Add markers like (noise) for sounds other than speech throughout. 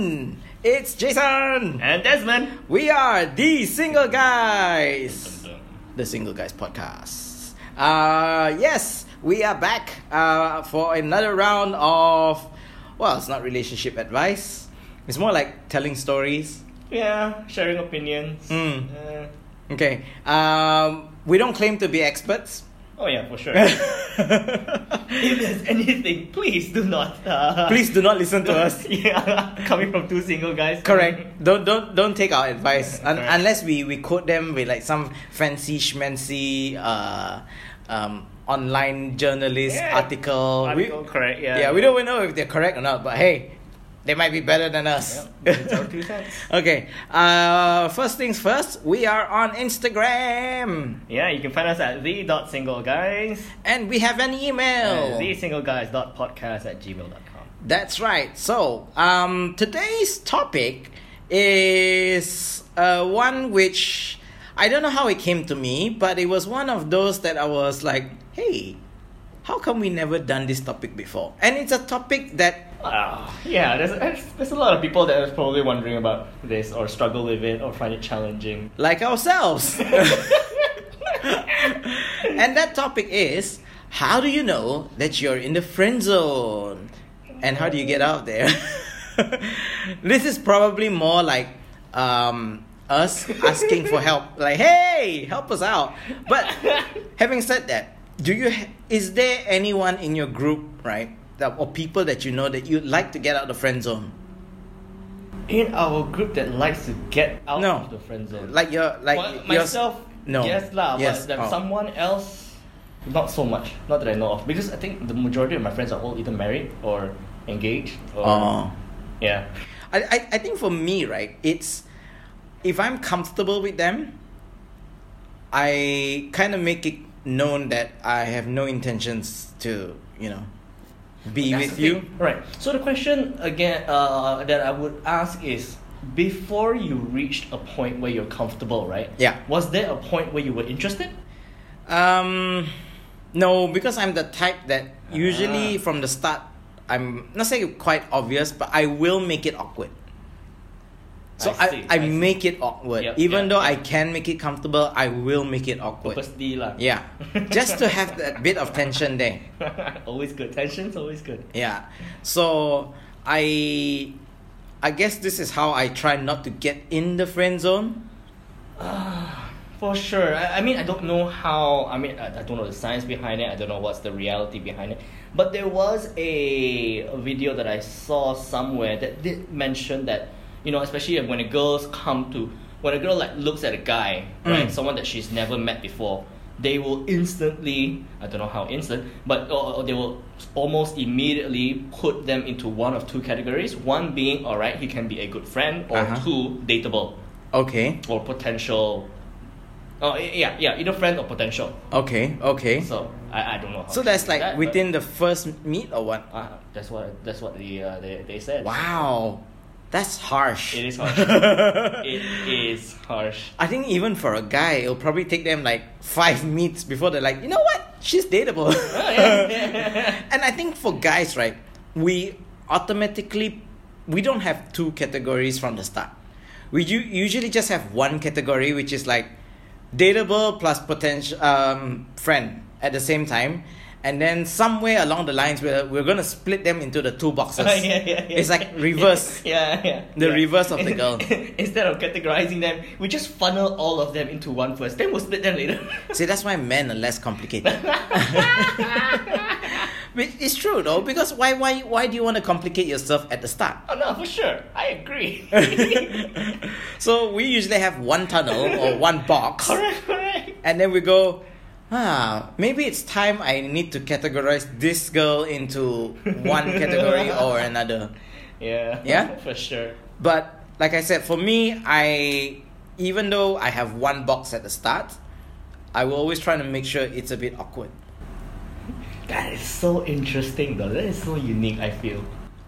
everyone! It's Jason! And Desmond. We are the Single Guys! The Single Guys Podcast. Uh, yes, we are back uh, for another round of, well, it's not relationship advice. It's more like telling stories. Yeah, sharing opinions. Mm. Uh, Okay, um, we don't claim to be experts. Oh yeah, for sure. (laughs) if there's anything, please do not. Uh, Please do not listen to us. (laughs) yeah, coming from two single guys. Correct. Don't don't don't take our advice un- unless we, we quote them with like some fancy schmancy uh, um, online journalist Yeah. article. Article, We, correct. Yeah. yeah, we don't even know if they're correct or not, but hey, they might be better than us. Yeah, it's our two cents. okay. Uh, first things first, we are on Instagram Yeah, you can find us at the dot single guys. and we have an email. The single guys dot podcast at gmail.com. That's right. So, um, today's topic is uh, one which I don't know how it came to me, but it was one of those that I was like, hey, how come we never done this topic before? And it's a topic that, Ah, yeah, there's, there's there's a lot of people that are probably wondering about this or struggle with it or find it challenging. like ourselves, (laughs) (laughs) and that topic is, how do you know that you're in the friend zone? And how do you get out there? (laughs) this is probably more like um, us asking for help. Like, hey, help us out. But having said that, do you ha- is there anyone in your group, right, that or people that you know that you'd like to get out of the friend zone? in our group that likes to get out No. of the friend zone. Like your like Well, myself, No. yes lah, Yes. but Oh. someone else, not so much. Not that I know of, because I think the majority of my friends are all either married or engaged. Or, Oh. yeah. I, I, I think for me, right, it's if I'm comfortable with them, I kind of make it known that I have no intentions to, you know, be with you. Right. So the question again uh, that I would ask is before you reached a point where you're comfortable, right? Yeah. Was there a point where you were interested? Um, no, because I'm the type that usually Ah. from the start, I'm not saying quite obvious, but I will make it awkward. So I I, see, I, I see. make it awkward. Yep, Even yep, though I can make it comfortable, I will make it awkward. Purposely lah. Yeah. (laughs) Just to have that bit of tension there. (laughs) always good. Tension's always good. Yeah. So I I guess this is how I try not to get in the friend zone. (sighs) For sure. I, I mean, I don't know how. I mean, I, I don't know the science behind it. I don't know what's the reality behind it. But there was a, a video that I saw somewhere that did mention that, you know, especially when a girls come to, when a girl like looks at a guy, right, Mm. someone that she's never met before, they will instantly, I don't know how instant, but or, or they will almost immediately put them into one of two categories. One being, all right, he can be a good friend, or Uh-huh. two, dateable Okay. or potential. Oh yeah, yeah, either friend or potential. Okay. Okay. So I, I don't know. How So that's like that, within the first meet or what? Uh, that's what that's what the uh, they they said. Wow. That's harsh. It is harsh. (laughs) it is harsh. I think even for a guy, it'll probably take them like five meets before they're like, you know what? She's dateable. Oh, yeah. (laughs) (laughs) and I think for guys, right, we automatically we don't have two categories from the start. We u- usually just have one category, which is like dateable plus potential um, friend at the same time. And then somewhere along the lines, we're, we're gonna split them into the two boxes. (laughs) yeah, yeah, yeah. It's like reverse. (laughs) yeah, yeah. The reverse of the (laughs) girl. Instead of categorizing them, we just funnel all of them into one first. Then we'll split them later. See, that's why men are less complicated. It's true though, because why, why, why do you want to complicate yourself at the start? oh no, for sure. I agree. so we usually have one tunnel or one box, correct, correct. and then we go, ah, maybe it's time I need to categorize this girl into one (laughs) category or another. Yeah. Yeah? (laughs) For sure. But like I said, for me, I even though I have one box at the start, I will always try to make sure it's a bit awkward. That is so interesting though. That is so unique, I feel.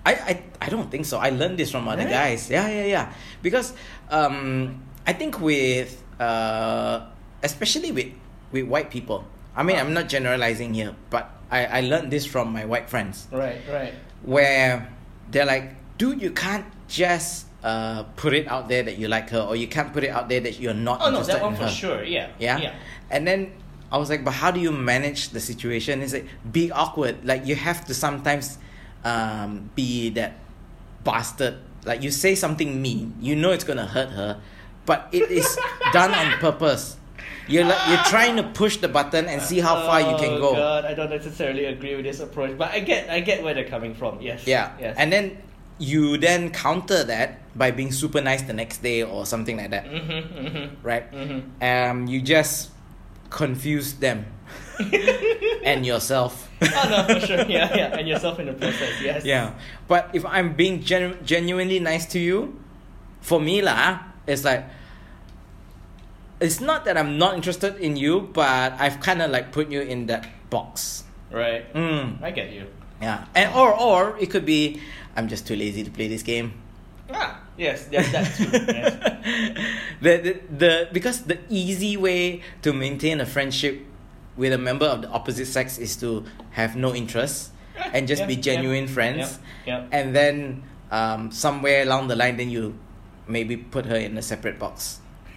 I, I, I don't think so. I learned this from other guys. Yeah, yeah, yeah. Because um, I think with uh, especially with with white people. I mean, I'm not generalizing here, but I, I learned this from my white friends Right, right. where they're like, dude, you can't just uh, put it out there that you like her, or you can't put it out there that you're not Oh no, that one for her. sure. Yeah. Yeah? Yeah. And then I was like, but how do you manage the situation? Is it be awkward? Like you have to sometimes um, be that bastard. Like you say something mean, you know it's gonna hurt her, but it is (laughs) done on purpose. You're like you're trying to push the button and see how far you can Oh, go. God, I don't necessarily agree with this approach, but I get I get where they're coming from. Yes. Yeah. Yes. And then you then counter that by being super nice the next day or something like that. Mm-hmm, mm-hmm. Right? Mm-hmm. Um you just confuse them (laughs) and yourself. oh no, for sure. Yeah, yeah, and yourself in the process. Yes. Yeah. But if I'm being genu- genuinely nice to you, for me lah, it's like it's not that I'm not interested in you, but I've kind of like put you in that box. Right. Mm. I get you. Yeah. And or or it could be I'm just too lazy to play this game. Ah, yes, yes, that's true. yes. (laughs) the, the the because the easy way to maintain a friendship with a member of the opposite sex is to have no interest (laughs) and just Yeah, be yeah, genuine friends. yeah, yeah. And then um, somewhere along the line, then you maybe put her in a separate box. (laughs)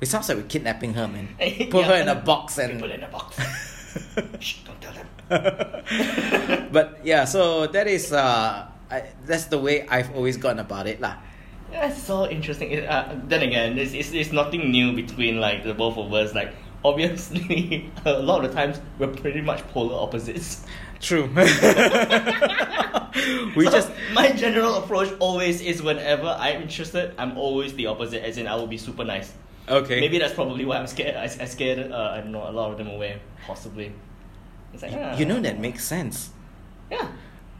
It sounds like we're kidnapping her, man. (laughs) Put her in a box and. Put her in a box. (laughs) Shh, don't tell them. (laughs) but yeah, so that is uh, I, that's the way I've always gone about it, lah. That's so interesting. It, uh, then again, it's, it's, it's nothing new between like the both of us. Like obviously, a lot of the times we're pretty much polar opposites. True. we So just my general approach always is whenever I'm interested, I'm always the opposite. As in, I will be super nice. Okay. Maybe that's probably why I'm scared. I, I scared. Uh, I don't know a lot of them away. Possibly. It's like ah. you know that makes sense Yeah.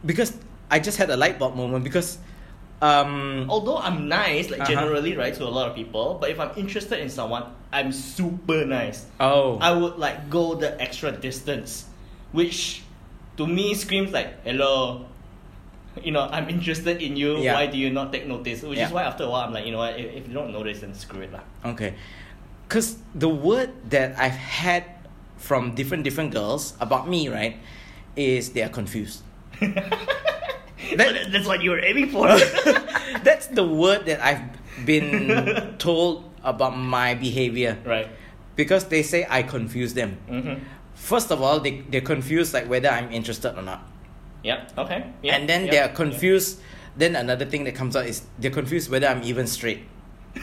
because I just had a light bulb moment because um Although I'm nice, like Uh-huh. generally, right, to a lot of people, but if I'm interested in someone, I'm super nice. oh I would like go the extra distance, which to me screams like, hello, you know, I'm interested in you. Yeah. Why do you not take notice? Which is why after a while I'm like, you know what, if, if you don't notice, then screw it lah. Okay. Because the word that I've had from different different girls about me, right, is they are confused. (laughs) That, that's what you were aiming for. (laughs) (laughs) That's the word that I've been told about my behavior. right. Because they say I confuse them. Mm-hmm. First of all, they, they're confused like whether I'm interested or not. Yep. Okay. Yep. and then yep, they're yep. confused. Then another thing that comes out is they're confused whether I'm even straight. (laughs)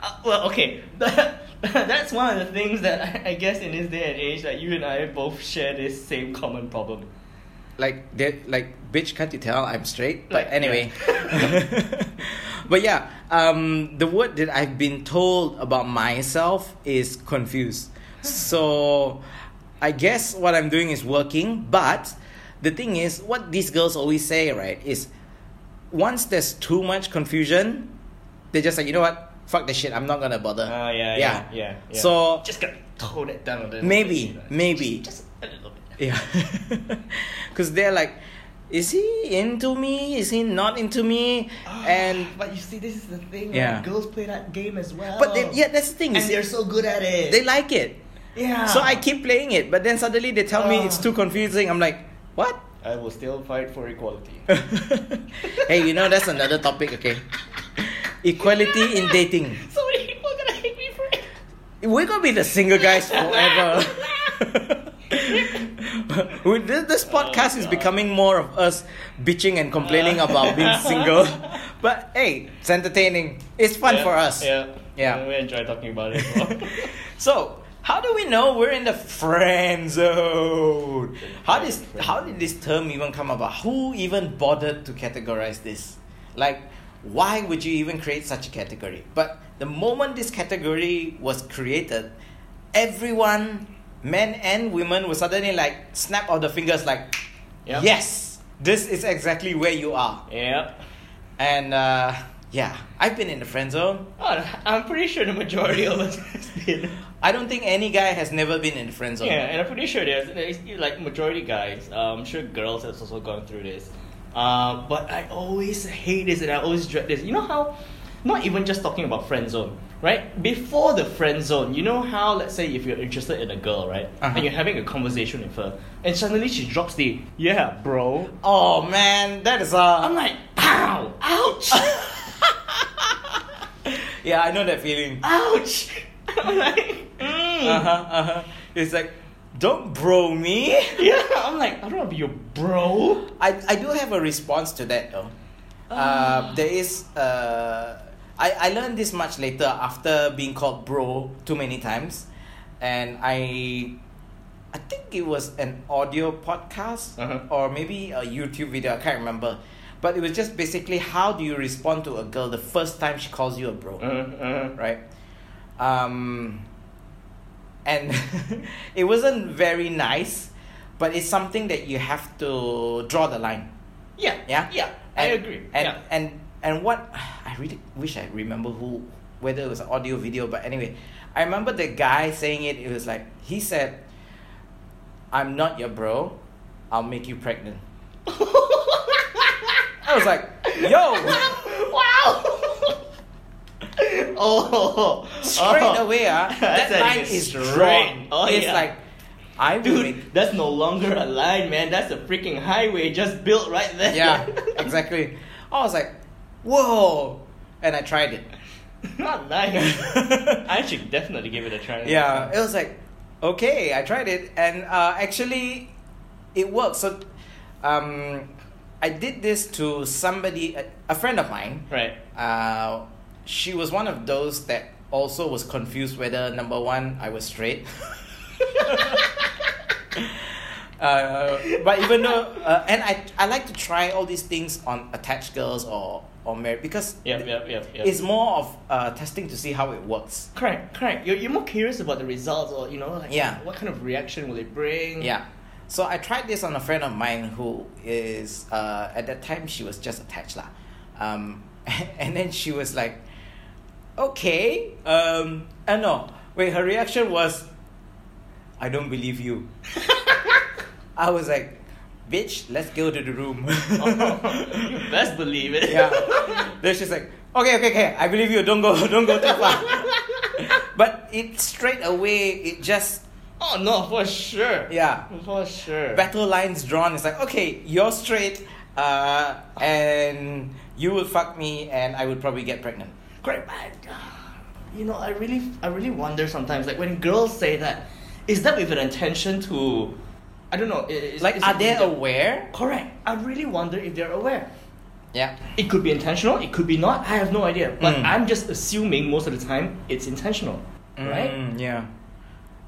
Uh, well, okay. (laughs) That's one of the things that I, guess in this day and age that you and I both share this same common problem. like they like bitch can't you tell i'm straight but Like, anyway (laughs) but yeah um the word that i've been told about myself is confused so i guess what i'm doing is working but the thing is what these girls always say right is once there's too much confusion they're just like you know what fuck the shit i'm not gonna bother Oh yeah, yeah, yeah. yeah. so just gotta tone it down a little. Maybe, bit, maybe. just a little bit. Yeah. (laughs) Because they're like, is he into me? Is he not into me? and but you see, this is the thing. Yeah. Yeah. Girls play that game as well. but they, yeah, that's the thing. you and see, they're so good at it. they like it. yeah. So I keep playing it, but then suddenly they tell me Ah. it's too confusing. I'm like, what? I will still fight for equality. (laughs) hey, you know that's another topic. Okay, equality in dating. so many people are gonna hate me for it. We're gonna be the single guys (laughs) forever. With (laughs) this, this oh, podcast is becoming more of us bitching and complaining uh. about being single. But hey, it's entertaining. It's fun Yeah, for us. Yeah. Yeah. We enjoy talking about it. as well. So, how do we know we're in the friend zone? How does how did this term even come about? Who even bothered to categorize this? Like, why would you even create such a category? But the moment this category was created, everyone, men and women, were suddenly like snap of the fingers, like, Yep. yes, this is exactly where you are. yeah. And uh, yeah, I've been in the friend zone. Oh, I'm pretty sure the majority of us has been. I don't think any guy has never been in the friend zone. Yeah, and I'm pretty sure there's, there's like majority guys. Um, I'm sure girls have also gone through this. Um, but I always hate this and I always dread this. You know how, not even just talking about friend zone. right? Before the friend zone, you know how, let's say, if you're interested in a girl, right? Uh-huh. And you're having a conversation with her, and suddenly she drops the, yeah, bro. Oh man, that is uh I'm like, pow, ouch, (laughs) Yeah, I know that feeling. (laughs) ouch. (laughs) I'm like. Uh-huh, uh-huh. It's like, don't bro me. (laughs) Yeah, I'm like, I don't want to be your bro. I, I do have a response to that though. Ah. Uh, there is uh, I, I learned this much later after being called bro too many times, and I I think it was an audio podcast Uh-huh. or maybe a YouTube video. I can't remember, but it was just basically how do you respond to a girl the first time she calls you a bro, Uh, uh, right? Um, and (laughs) it wasn't very nice, but it's something that you have to draw the line. yeah, Yeah, yeah, I agree. And yeah. and and what (sighs) I really wish I remember who whether it was audio video, but anyway, I remember the guy saying it. It was like he said, "I'm not your bro. I'll make you pregnant." (laughs) I was like, "Yo!" (laughs) oh, Straight oh. away, ah, (laughs) that line is straight. drawn. Oh, it's yeah. like, I will make Dude, that's no longer a line, man. That's a freaking highway just built right there. yeah, (laughs) exactly. I was like, "Whoa!" And I tried it. Not nice. I should definitely give it a try. yeah it was like okay i tried it and uh, actually it worked so um, i did this to somebody a, a friend of mine Right. uh, she was one of those that also was confused whether number one i was straight (laughs) uh, but even though uh, and I, I like to try all these things on attached girls or or married because Yep, yep, yep, yep. it's more of uh, testing to see how it works correct, correct. You're, you're more curious about the results, or you know, like Yeah. what kind of reaction will it bring? Yeah. So I tried this on a friend of mine who is uh, at that time she was just attached lah, um, (laughs) and then she was like, okay, um, uh, no, wait, her reaction was, I don't believe you. (laughs) I was like, bitch, let's go to the room. (laughs) you best believe it. yeah. Then she's like, okay, okay, okay, I believe you. Don't go, (laughs) don't go too far. but it straight away, it just Oh no, for sure. yeah. For sure. battle lines drawn. It's like, okay, you're straight, uh, and you will fuck me, and I would probably get pregnant. Correct. But, uh, you know, I really, I really wonder sometimes, like when girls say that, is that with an intention to, I don't know, is, Like, is are they aware? Correct. I really wonder if they're aware. Yeah. It could be intentional. It could be not. I have no idea. But Mm. I'm just assuming most of the time it's intentional, right? Mm, yeah.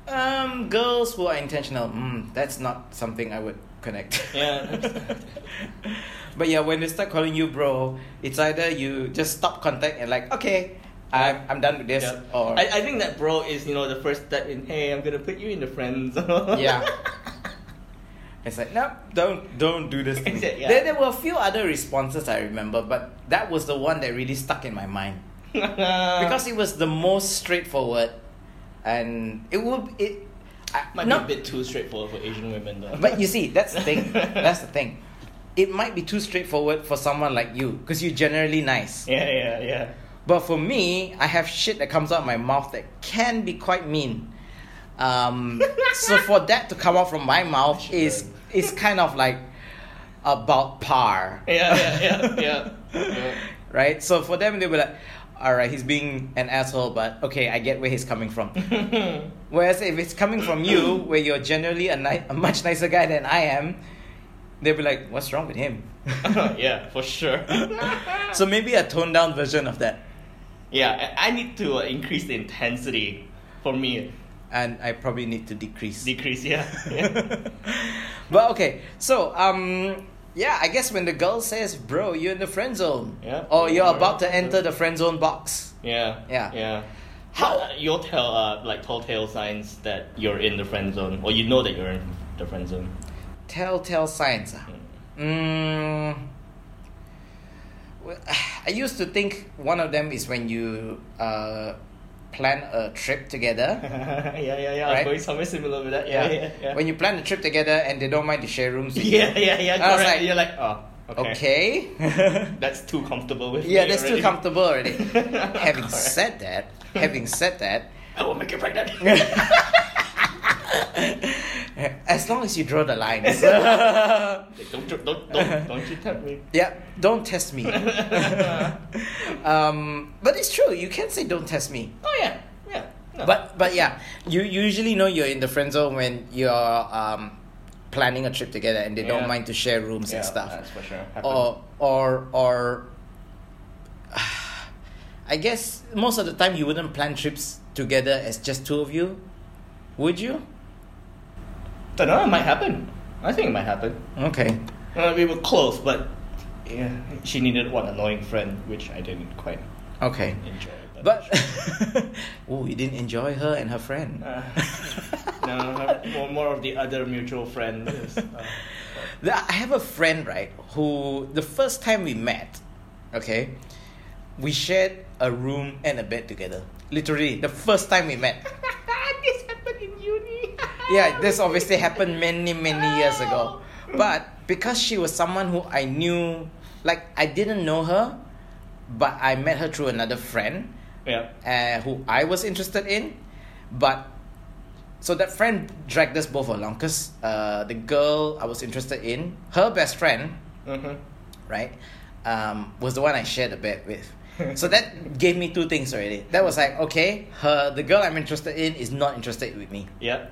Um, girls who are intentional. Mm, that's not something I would connect. (laughs) Yeah. (laughs) but yeah, when they start calling you bro, it's either you just stop contact and like, okay, I'm, I'm done with this, Yeah. or I, I think that bro is you know the first step in. Hey, I'm gonna put you in the friend (laughs) zone. Yeah. It's like, no, don't don't do this. To me. Exact- yeah. There, there were a few other responses I remember, but that was the one that really stuck in my mind because it was the most straightforward, and it would it. I, Might not, be a bit too straightforward for Asian women though. but you see, that's the thing. (laughs) that's the thing. It might be too straightforward for someone like you because you're generally nice. yeah, yeah, yeah. But for me, I have shit that comes out of my mouth that can be quite mean. Um, (laughs) so for that to come out from my mouth is is kind of like about par. Yeah, yeah, yeah, yeah. yeah. (laughs) right? So for them, they were like, all right, he's being an asshole, but okay, I get where he's coming from. (laughs) Whereas if it's coming from you, where you're generally a, ni- a much nicer guy than I am, they'll be like, what's wrong with him? (laughs) yeah, for sure. (laughs) so maybe a toned down version of that. yeah, I I need to uh, increase the intensity for me. And I probably need to decrease. Decrease, yeah. yeah. but okay, so um, yeah, I guess when the girl says, "Bro, you're in the friend zone," Yeah. or you're about to enter the friend zone box, Yeah. Yeah. Yeah. How- How you'll tell uh, like telltale signs that you're in the friend zone, or you know that you're in the friend zone. telltale signs. ah. Mm, well, (sighs) I used to think one of them is when you uh, plan a trip together. (laughs) yeah, yeah, yeah. Right? I'm going somewhere similar with that. Yeah, yeah, yeah. When you plan a trip together and they don't mind to share rooms. with yeah, you. yeah, yeah. I was Correct. like- you're like, oh, Okay. Okay. (laughs) That's too comfortable with yeah, that's too comfortable already. (laughs) having Correct. said that, having said that, I will make you pregnant. As long as you draw the lines. (laughs) don't, don't, don't, don't, you tempt me. yeah, don't test me. (laughs) um, but it's true. You can say don't test me. Oh yeah, yeah. No. But but yeah, you usually know you're in the friend zone when you're um, planning a trip together and they Yeah. don't mind to share rooms yeah, and stuff. That's for sure. Happen. Or or or I guess most of the time you wouldn't plan trips together as just two of you, would you? Don't know. It might happen. I think it might happen. Okay. Uh, we were close, but yeah, she needed one annoying friend, which I didn't quite Okay. enjoy. But (laughs) oh, you didn't enjoy her and her friend. Uh, no, her- more, more of the other mutual friend. is, uh, I have a friend, right, who the first time we met, okay, we shared a room and a bed together. Literally, the first time we met. this happened in uni. Yeah, this obviously happened many, many years ago. But because she was someone who I knew, like, I didn't know her, but I met her through another friend Yeah. uh, who I was interested in. But so that friend dragged us both along because uh, the girl I was interested in, her best friend, Mm-hmm. right, um, was the one I shared a bed with. (laughs) so that gave me two things already. That was like, okay, her the girl I'm interested in is not interested with me, Yeah.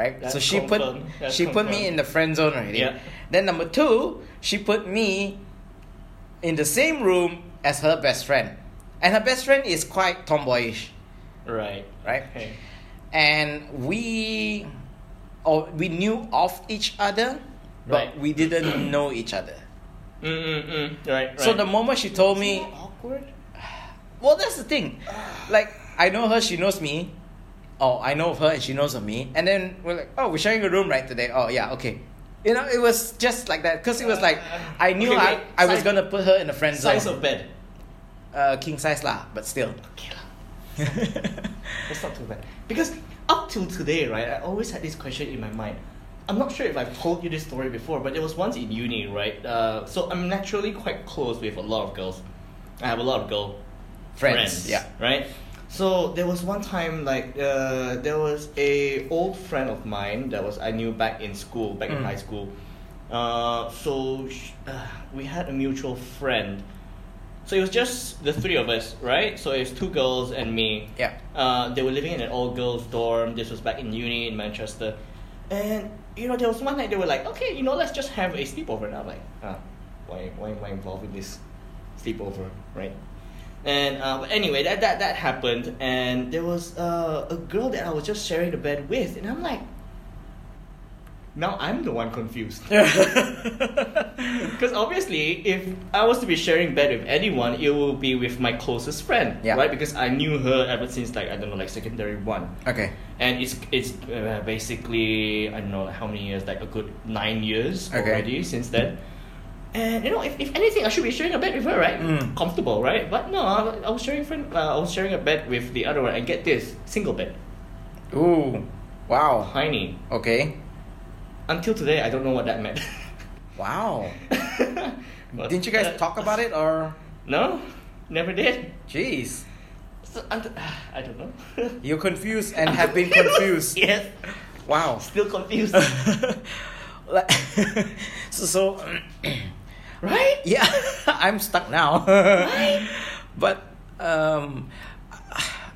Right? That's so she put. That's she put me in the friend zone already. Yeah. Then number two, she put me in the same room as her best friend, and her best friend is quite tomboyish, Right. right? Okay. and we or we knew of each other but Right. we didn't know each other Mm-mm-mm. Right, right. so the moment she told me Isn't that awkward. (sighs) well that's the thing like i know her she knows me oh i know of her and she knows of me and then we're like oh we're sharing a room right today oh yeah okay you know it was just like that because it was like i knew Okay, I, wait, I was size- gonna put her in the friend zone Size of bed. uh, king size lah but still Okay lah. (laughs) It's not too bad. Because up till today, right, I always had this question in my mind. I'm not sure if I've told you this story before, but there was once in uni, right? Uh, so I'm naturally quite close with a lot of girls. I have a lot of girl friends, yeah Right? So there was one time like uh, there was a old friend of mine that was I knew back in school, back in Mm. high school. Uh, so sh- uh, we had a mutual friend. So it was just the three of us, right? So it was two girls and me. yeah Uh, they were living in an all girls dorm. This was back in uni in Manchester. And, you know, there was one night they were like, okay, you know, let's just have a sleepover. And I'm like, ah, why, why am I involved in this sleepover, right? And uh, but anyway, that, that, that happened. And there was uh, a girl that I was just sharing the bed with. And I'm like, now I'm the one confused. (laughs) (laughs) Because obviously, if I was to be sharing bed with anyone, it will be with my closest friend, Yeah. right? Because I knew her ever since like I don't know, like secondary one, okay and it's it's uh, basically I don't know like how many years, like a good nine years Okay. already since then. And you know, if, if anything, I should be sharing a bed with her, right? Mm. Comfortable, right? But no, I, I was sharing friend, uh, I was sharing a bed with the other one, and get this, single bed, ooh wow tiny. okay Until today, I don't know what that meant. (laughs) wow (laughs) But, didn't you guys uh, talk about it or No, never did. jeez So, unt- (sighs) I don't know. (laughs) You're confused and have been confused. yes, Wow. still confused. So, so (clears throat) right? yeah, (laughs) I'm stuck now. Right? (laughs) but um,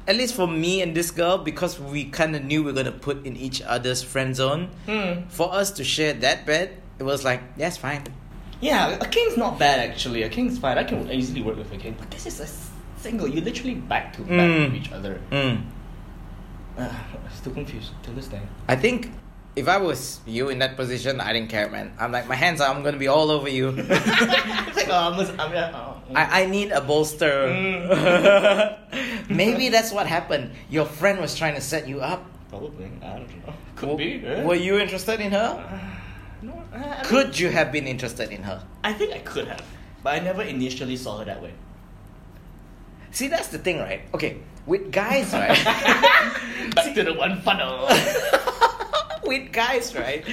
at least for me and this girl, because we kind of knew we are gonna put in each other's friend zone, Hmm. for us to share that bed, it was like, that's fine. Yeah, a king's not bad actually. A king's fine. I can easily work with a king. But this is a single. You literally back to back Mm. with each other. Mm. Uh, still confused till this day. I think if I was you in that position, I didn't care, man. I'm like, my hands are, I'm gonna be all over you. (laughs) like, oh, I'm, just- I'm, uh, oh, I, I need a bolster. Mm. (laughs) Maybe that's what happened. Your friend was trying to set you up. probably. I don't know. Could W- be. eh? Were you interested in her? No, I- I mean- Could you have been interested in her? I think I could have, but I never initially saw her that way. See, that's the thing, right? Okay, with guys, right? (laughs) Back to the one funnel. (laughs) with guys, right?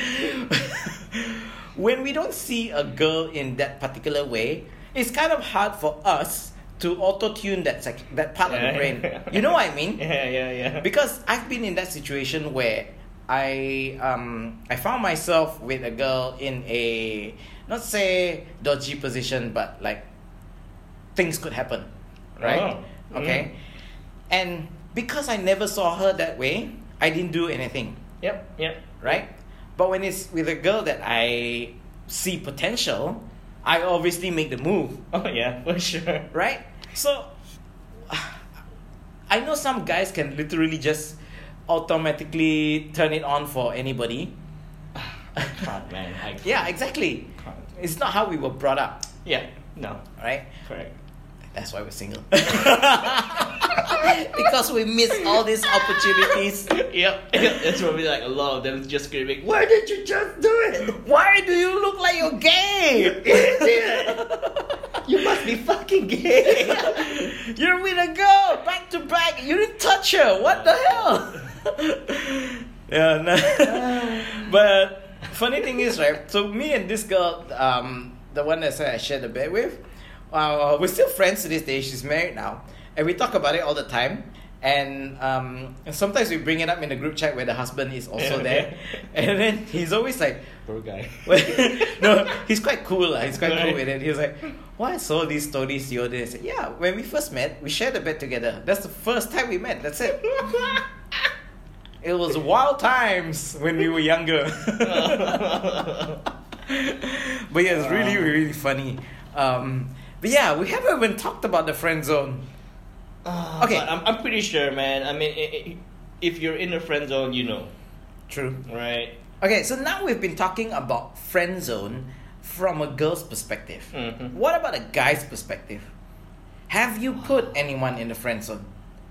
when we don't see a girl in that particular way, it's kind of hard for us to auto tune that sec- that part of the Yeah. brain. You know what I mean? (laughs) Yeah, yeah, yeah. Because I've been in that situation where I um I found myself with a girl in a not say dodgy position, but like things could happen, right? Oh, Okay, and because I never saw her that way, I didn't do anything, Yep, yep. right? But when it's with a girl that I see potential, I obviously make the move, (laughs) Oh yeah, for sure. right? So I know some guys can literally just automatically turn it on for anybody. I can't, man. I (laughs) can't. Yeah, exactly. Can't. It's not how we were brought up, Yeah. No. right? Correct. That's why we're single. (laughs) because we miss all these opportunities. Yep. yep. That's probably like a lot of them just screaming. Why did you just do it? Why do you look like you're gay? (laughs) You must be fucking gay. (laughs) You're with a girl, back to back. You didn't touch her. What the hell? yeah, no. but funny thing is, right? So me and this girl, um, the one that said I shared the bed with, uh, we're still friends to this day. She's married now, and we talk about it all the time. And um, sometimes we bring it up in the group chat where the husband is also Yeah. there, (laughs) and then he's always like, Poor guy. (laughs) no, he's quite cool. lah. He's quite cool Right. with it. He was like, "Why saw these stories the other day?" I said, "Yeah, when we first met, we shared a bed together. That's the first time we met. That's it. (laughs) It was wild times when we were younger." but yeah, it's really, really funny. Um, but yeah, we haven't even talked about the friend zone. Uh, Okay. I'm, I'm pretty sure, man. I mean, if you're in the friend zone, you know, True. right? Okay, so now we've been talking about friend zone from a girl's perspective. Mhm. What about a guy's perspective? Have you put anyone in the friend zone?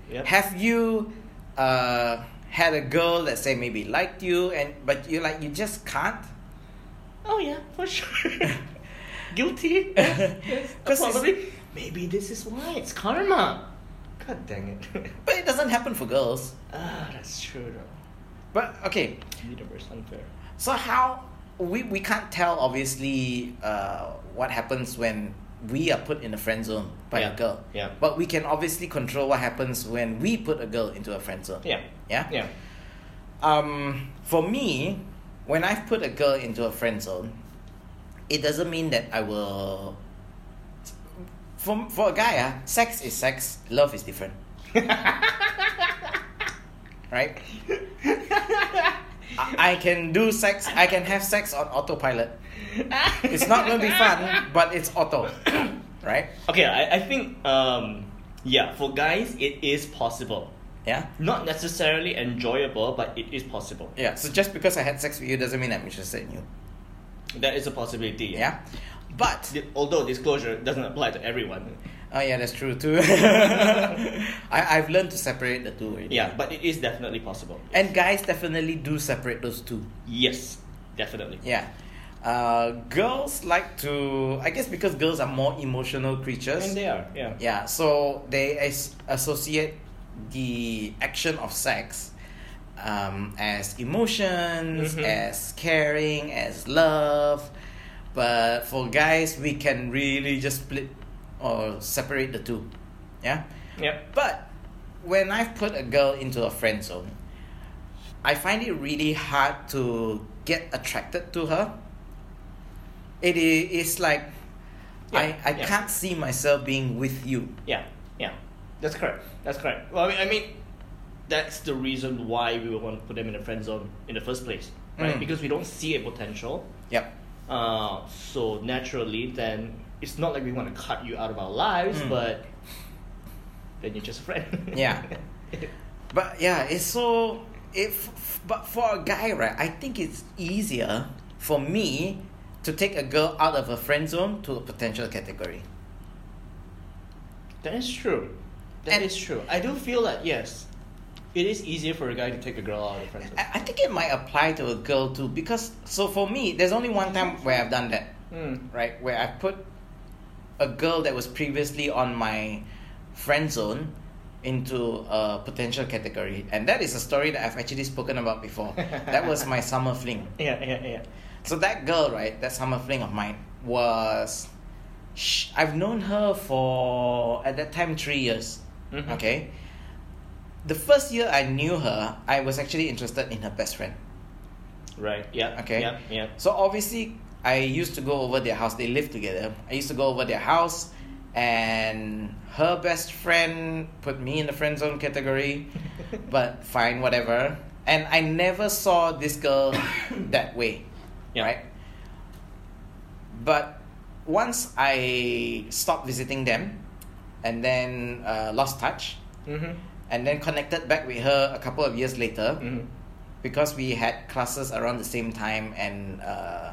Yep. Have you uh, had a girl that say maybe liked you and but you like you just can't? Oh yeah, for sure. (laughs) Guilty. (laughs) probably. Maybe this is why it's karma. God dang it. (laughs) But it doesn't happen for girls. ah, that's true though. But okay, Universe unfair. so how we we can't tell obviously uh, what happens when we are put in a friend zone by Yeah, a girl. yeah. But we can obviously control what happens when we put a girl into a friend zone. Yeah. Yeah. Yeah. Um, for me, when I've put a girl into a friend zone, it doesn't mean that I will. For, for a guy, ah, sex is sex, love is different. (laughs) right? I, I can do sex, I can have sex on autopilot. It's not going to be fun, but it's auto. (coughs) Right? Okay, I, I think um yeah, for guys it is possible. Yeah? Not necessarily enjoyable, but it is possible. Yeah, so just because I had sex with you doesn't mean I'm interested in you. That is a possibility. Yeah? But Di- Although disclosure doesn't apply to everyone. Oh yeah, that's true too. (laughs) I I've learned to separate the two. Already. Yeah, but it is definitely possible. And guys definitely do separate those two. Yes, definitely. Yeah. Uh, girls like to, I guess, because girls are more emotional creatures. And they are, yeah. Yeah, so they as- associate the action of sex um, as emotions, Mhm. as caring, as love. But for guys, we can really just split or separate the two. Yeah? Yep. But when I've put a girl into a friend zone, I find it really hard to get attracted to her. It is like I, I yeah. can't see myself being with you. Yeah, yeah. That's correct. That's correct. Well, I mean, I mean, that's the reason why we would want to put them in the friend zone in the first place, right? Mm. Because we don't see a potential. Yep. Uh, so naturally, then it's not like we want to cut you out of our lives, Mm. but then you're just a friend. (laughs) Yeah. But yeah, it's so if but for a guy, right, I think it's easier for me to take a girl out of a friend zone to a potential category. that is true. That is And- true. I do feel that yes, it is easier for a guy to take a girl out of the friend zone. I, I think it might apply to a girl too because so for me, there's only one time where I've done that. Mm. right? Where I put a girl that was previously on my friend zone into a potential category, and that is a story that I've actually spoken about before. (laughs) that was my summer fling. Yeah, yeah, yeah. So that girl, right, that summer fling of mine was, sh- I've known her for at that time three years. Mhm. Okay. The first year I knew her, I was actually interested in her best friend. Right. Yeah. Okay. Yeah. Yeah. So obviously, I used to go over their house. They lived together. I used to go over their house, and her best friend put me in the friend zone category. (laughs) but fine, whatever. And I never saw this girl (coughs) that way, Yeah. right? But once I stopped visiting them, and then uh, lost touch, Mhm. And then connected back with her a couple of years later Mhm. because we had classes around the same time and uh,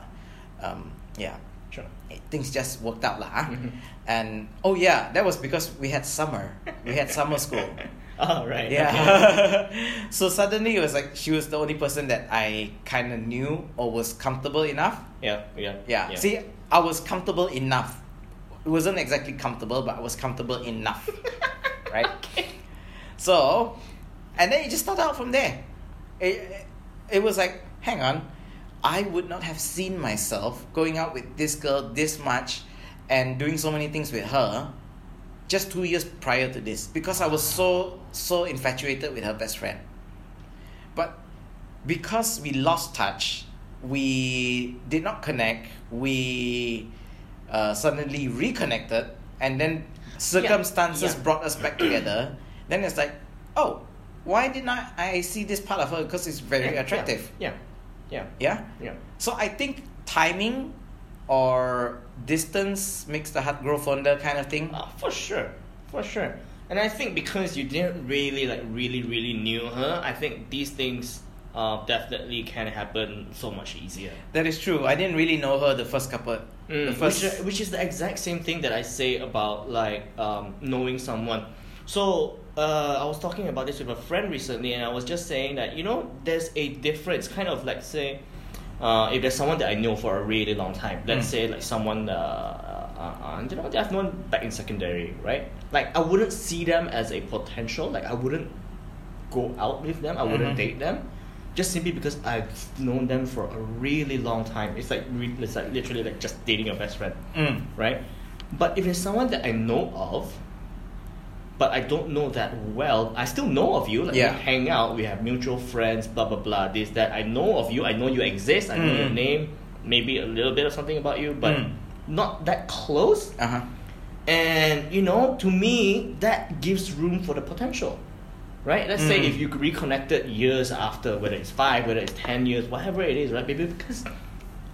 um, yeah Sure. things just worked out lah. huh? Mhm. and oh yeah that was because we had summer we had summer school (laughs) Oh right. okay. yeah (laughs) so suddenly it was like she was the only person that I kind of knew or was comfortable enough Yeah. Yeah. yeah. see I was comfortable enough it wasn't exactly comfortable but I was comfortable enough (laughs) right so and then it just started out from there. It, it was like hang on i would not have seen myself going out with this girl this much and doing so many things with her just two years prior to this because i was so so infatuated with her best friend. But because we lost touch we did not connect we uh, suddenly reconnected and then circumstances Yeah. brought us back together then it's like oh why didn't I, I see this part of her because it's very Yeah, attractive Yeah. Yeah. yeah Yeah. so i think timing or distance makes the heart grow fonder kind of thing Uh, for sure, for sure. And I think because you didn't really like really really knew her, I think these things uh, definitely can happen so much easier. that is true i didn't really know her the first couple the Mm, first which, which is the exact same thing that I say about like um, knowing someone. So uh, I was talking about this with a friend recently, and I was just saying that you know there's a difference, kind of like say, uh, if there's someone that I know for a really long time, let's Mm. say like someone uh, uh, uh, you know that I've known back in secondary, right? Like I wouldn't see them as a potential. Like I wouldn't go out with them. I wouldn't Mhm. date them. Just simply because I've known them for a really long time. It's like re- it's like literally like just dating your best friend, mm. right? But if it's someone that I know of, but I don't know that well, I still know of you. Like Yeah. we hang out, we have mutual friends, blah blah blah. This that I know of you. I know you exist. I know your Mm. name. Maybe a little bit of something about you, but Mm. not that close. uh-huh And you know, to me, that gives room for the potential. Right? Let's say Mm. if you reconnected years after, whether it's five, whether it's ten years, whatever it is, right? Maybe because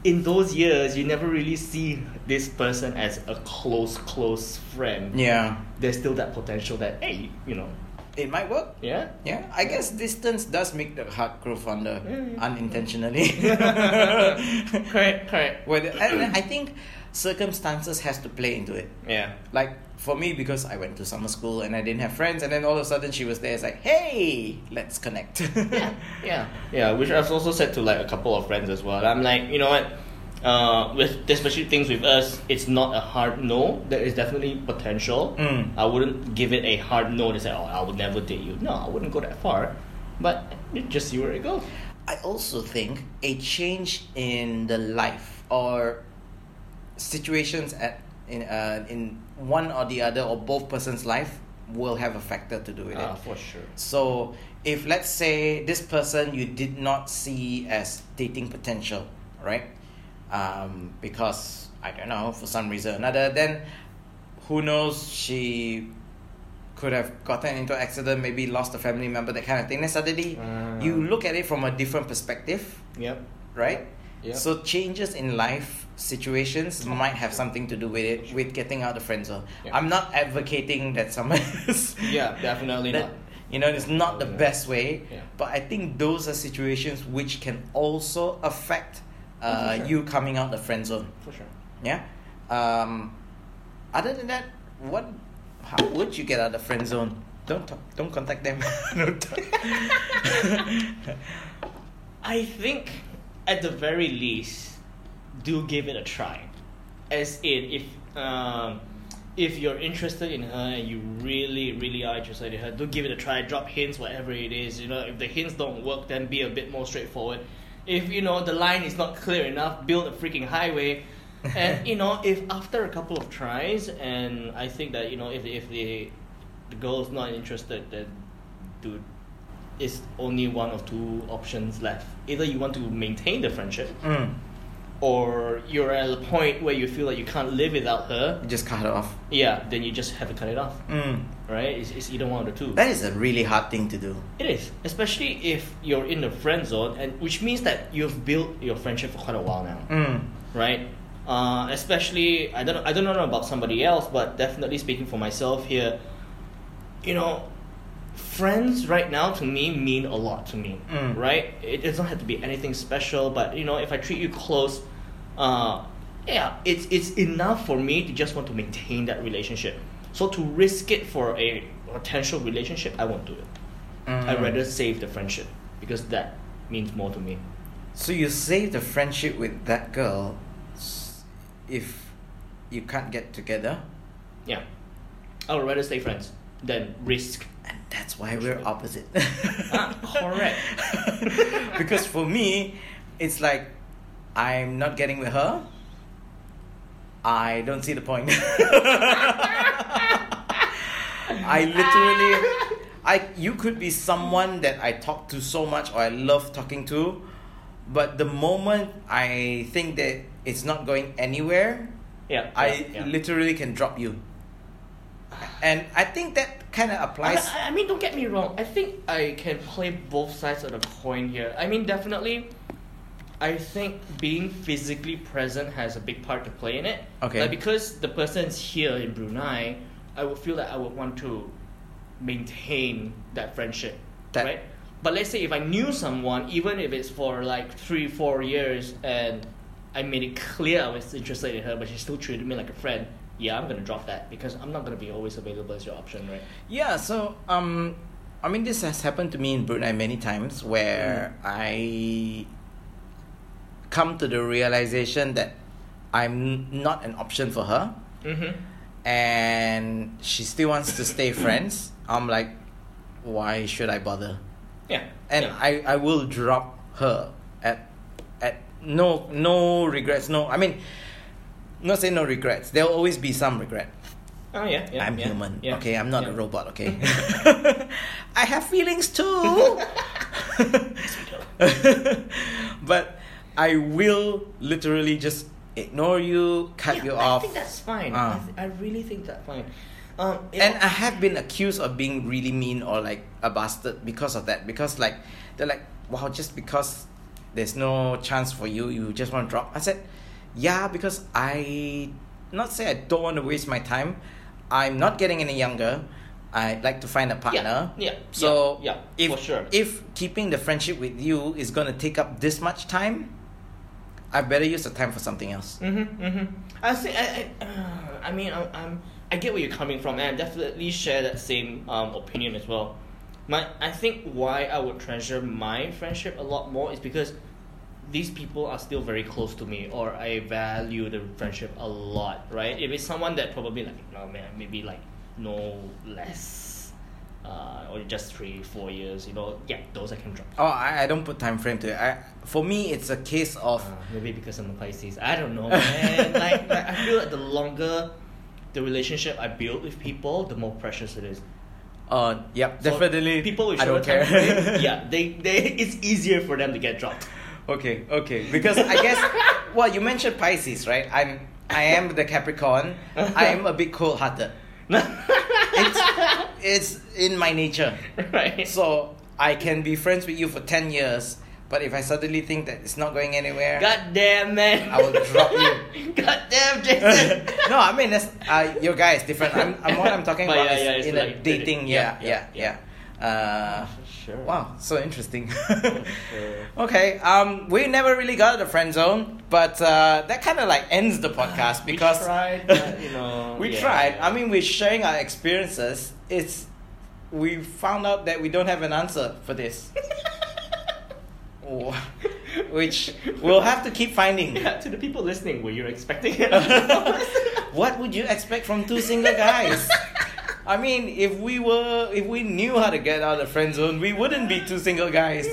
in those years you never really see this person as a close, close friend. yeah There's still that potential that hey, you know, it might work yeah. Yeah, I guess distance does make the heart grow fonder Yeah, yeah. unintentionally. (laughs) correct, correct. Whether, and I think circumstances has to play into it. Yeah. Like for me, because I went to summer school and I didn't have friends, and then all of a sudden she was there. It's like, hey, let's connect. yeah, (laughs) yeah, yeah. Which I've also said to like a couple of friends as well. I'm like, you know what? Uh, with especially things with us, it's not a hard no. There is definitely potential. Mm. I wouldn't give it a hard no to say, oh, I would never date you. No, I wouldn't go that far. But you just see where it goes. I also think a change in the life or situations at in uh, in one or the other or both person's life will have a factor to do with Ah, it. for sure. So if let's say this person you did not see as dating potential, right? Um, because I don't know for some reason or another, then who knows she could have gotten into an accident, maybe lost a family member, that kind of thing. Then suddenly Ah. you look at it from a different perspective, Yep. right? Yep. So changes in life situations might have something to do with it, with getting out of the friend zone. Yeah. I'm not advocating that someone is Yeah, definitely that, not. You know, it's not the best way, Yeah. but I think those are situations which can also affect Oh, uh, sure. you coming out the friend zone. For sure. Yeah. Um, other than that, what? How would you get out of the friend zone? Don't talk, don't contact them. (laughs) don't talk. (laughs) I think at the very least, do give it a try. As in, if um, if you're interested in her and you really, really are interested in her, do give it a try. Drop hints, whatever it is. You know, if the hints don't work, then be a bit more straightforward. If you know the line is not clear enough, build a freaking highway. (laughs) and you know, if after a couple of tries, and I think that you know, if if the the girl's not interested, then dude, it's only one of two options left. Either you want to maintain the friendship, Mm. Or you're at a point where you feel like you can't live without her. You just cut it off. Yeah, then you just have to cut it off. Mm. Right? It's, it's either one of the two. That is a really hard thing to do. It is, especially if you're in the friend zone, and which means that you've built your friendship for quite a while now, Mm. right? Uh, especially, I don't, I don't know about somebody else, but definitely speaking for myself here, you know, friends right now to me mean a lot to me, Mm. right? It doesn't have to be anything special, but you know, if I treat you close, uh, yeah, it's it's enough for me to just want to maintain that relationship. So to risk it for a potential relationship, I won't do it. Mm. I'd rather save the friendship because that means more to me. So you save the friendship with that girl if you can't get together, Yeah. I would rather stay friends than risk. And that's why we're opposite. Ah, correct. (laughs) because for me, it's like I'm not getting with her. I don't see the point. (laughs) I literally, I you could be someone that I talk to so much or I love talking to, but the moment I think that it's not going anywhere, Yeah. I yeah. literally can drop you. And I think that kind of applies. I I mean, don't get me wrong. I think I can play both sides of the coin here. I mean, definitely, I think being physically present has a big part to play in it. Okay. Like because the person's here in Brunei, I would feel that I would want to maintain that friendship, That- right? But let's say if I knew someone, even if it's for like three, four years, and I made it clear I was interested in her, but she still treated me like a friend. Yeah, I'm gonna drop that because I'm not gonna be always available as your option, right? Yeah, so um, I mean, this has happened to me in Brunei many times where I come to the realization that I'm not an option for her, Mm-hmm. and she still wants to stay (coughs) friends. I'm like, why should I bother? Yeah. And yeah. I, I will drop her at at no no regrets. No, I mean, not say no regrets. There'll always be some regret. Oh yeah, yeah. I'm yeah, human. yeah, okay, I'm not a robot. Okay, (laughs) (laughs) I have feelings too. (laughs) but I will literally just ignore you, cut you I off. I think that's fine. Ah. I, th- I really think that's fine. Um, and I have been accused of being really mean or like a bastard because of that. Because like they're like, wow, just because there's no chance for you, you just want to drop. I said, yeah, because I not say I don't want to waste my time. I'm not getting any younger. I'd like to find a partner. yeah, yeah So yeah, yeah, if for sure. if keeping the friendship with you is gonna take up this much time, I better use the time for something else. Mm-hmm, mm-hmm. I think I, I, uh, I mean, I, I'm, I get where you're coming from, and I definitely share that same um, opinion as well. My, I think why I would treasure my friendship a lot more is because these people are still very close to me, or I value the friendship a lot, right? If it's someone that probably like, no man, maybe like no less, uh, or just three, four years, you know, yeah, those I can drop. Oh, I, I don't put time frame to it. I, for me, it's a case of Uh, maybe because I'm a Pisces. I don't know, man. (laughs) like, like, I feel like the longer the relationship I build with people, the more precious it is. Uh, yep, So definitely. people with I don't care. frame, (laughs) yeah, they, they it's easier for them to get dropped. Okay, okay. Because I guess, (laughs) well, you mentioned Pisces, right? I'm, I am the Capricorn. I am a bit cold-hearted. (laughs) It's, it's in my nature. right. So I can be friends with you for ten years, but if I suddenly think that it's not going anywhere, God damn, man. I will drop you. (laughs) God damn, Jason. no, I mean that's uh, your guy is different. I'm, I'm what I'm talking But about yeah, is yeah, in a like dating. dating. Yeah, Yeah, yeah, yeah. Uh, sure. wow, so interesting. Sure. (laughs) okay, um, we never really got the friend zone, but uh, that kind of like ends the podcast because we tried, (laughs) but, you know, we yeah. tried. I mean, we're sharing our experiences. It's we found out that we don't have an answer for this, (laughs) Oh, which we'll have to keep finding. Yeah, to the people listening, were you expecting it? what would you expect from two single guys? I mean, if we were, if we knew how to get out of the friend zone, we wouldn't be two single guys.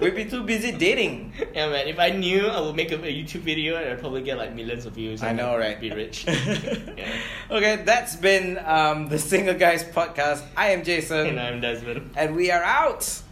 We'd be too busy dating. Yeah, man. If I knew I would make a, a YouTube video, and I'd probably get like millions of views. I and know, right? Be rich. (laughs) yeah. Okay, that's been um, the Single Guys podcast. I am Jason, And I'm Desmond. and we are out.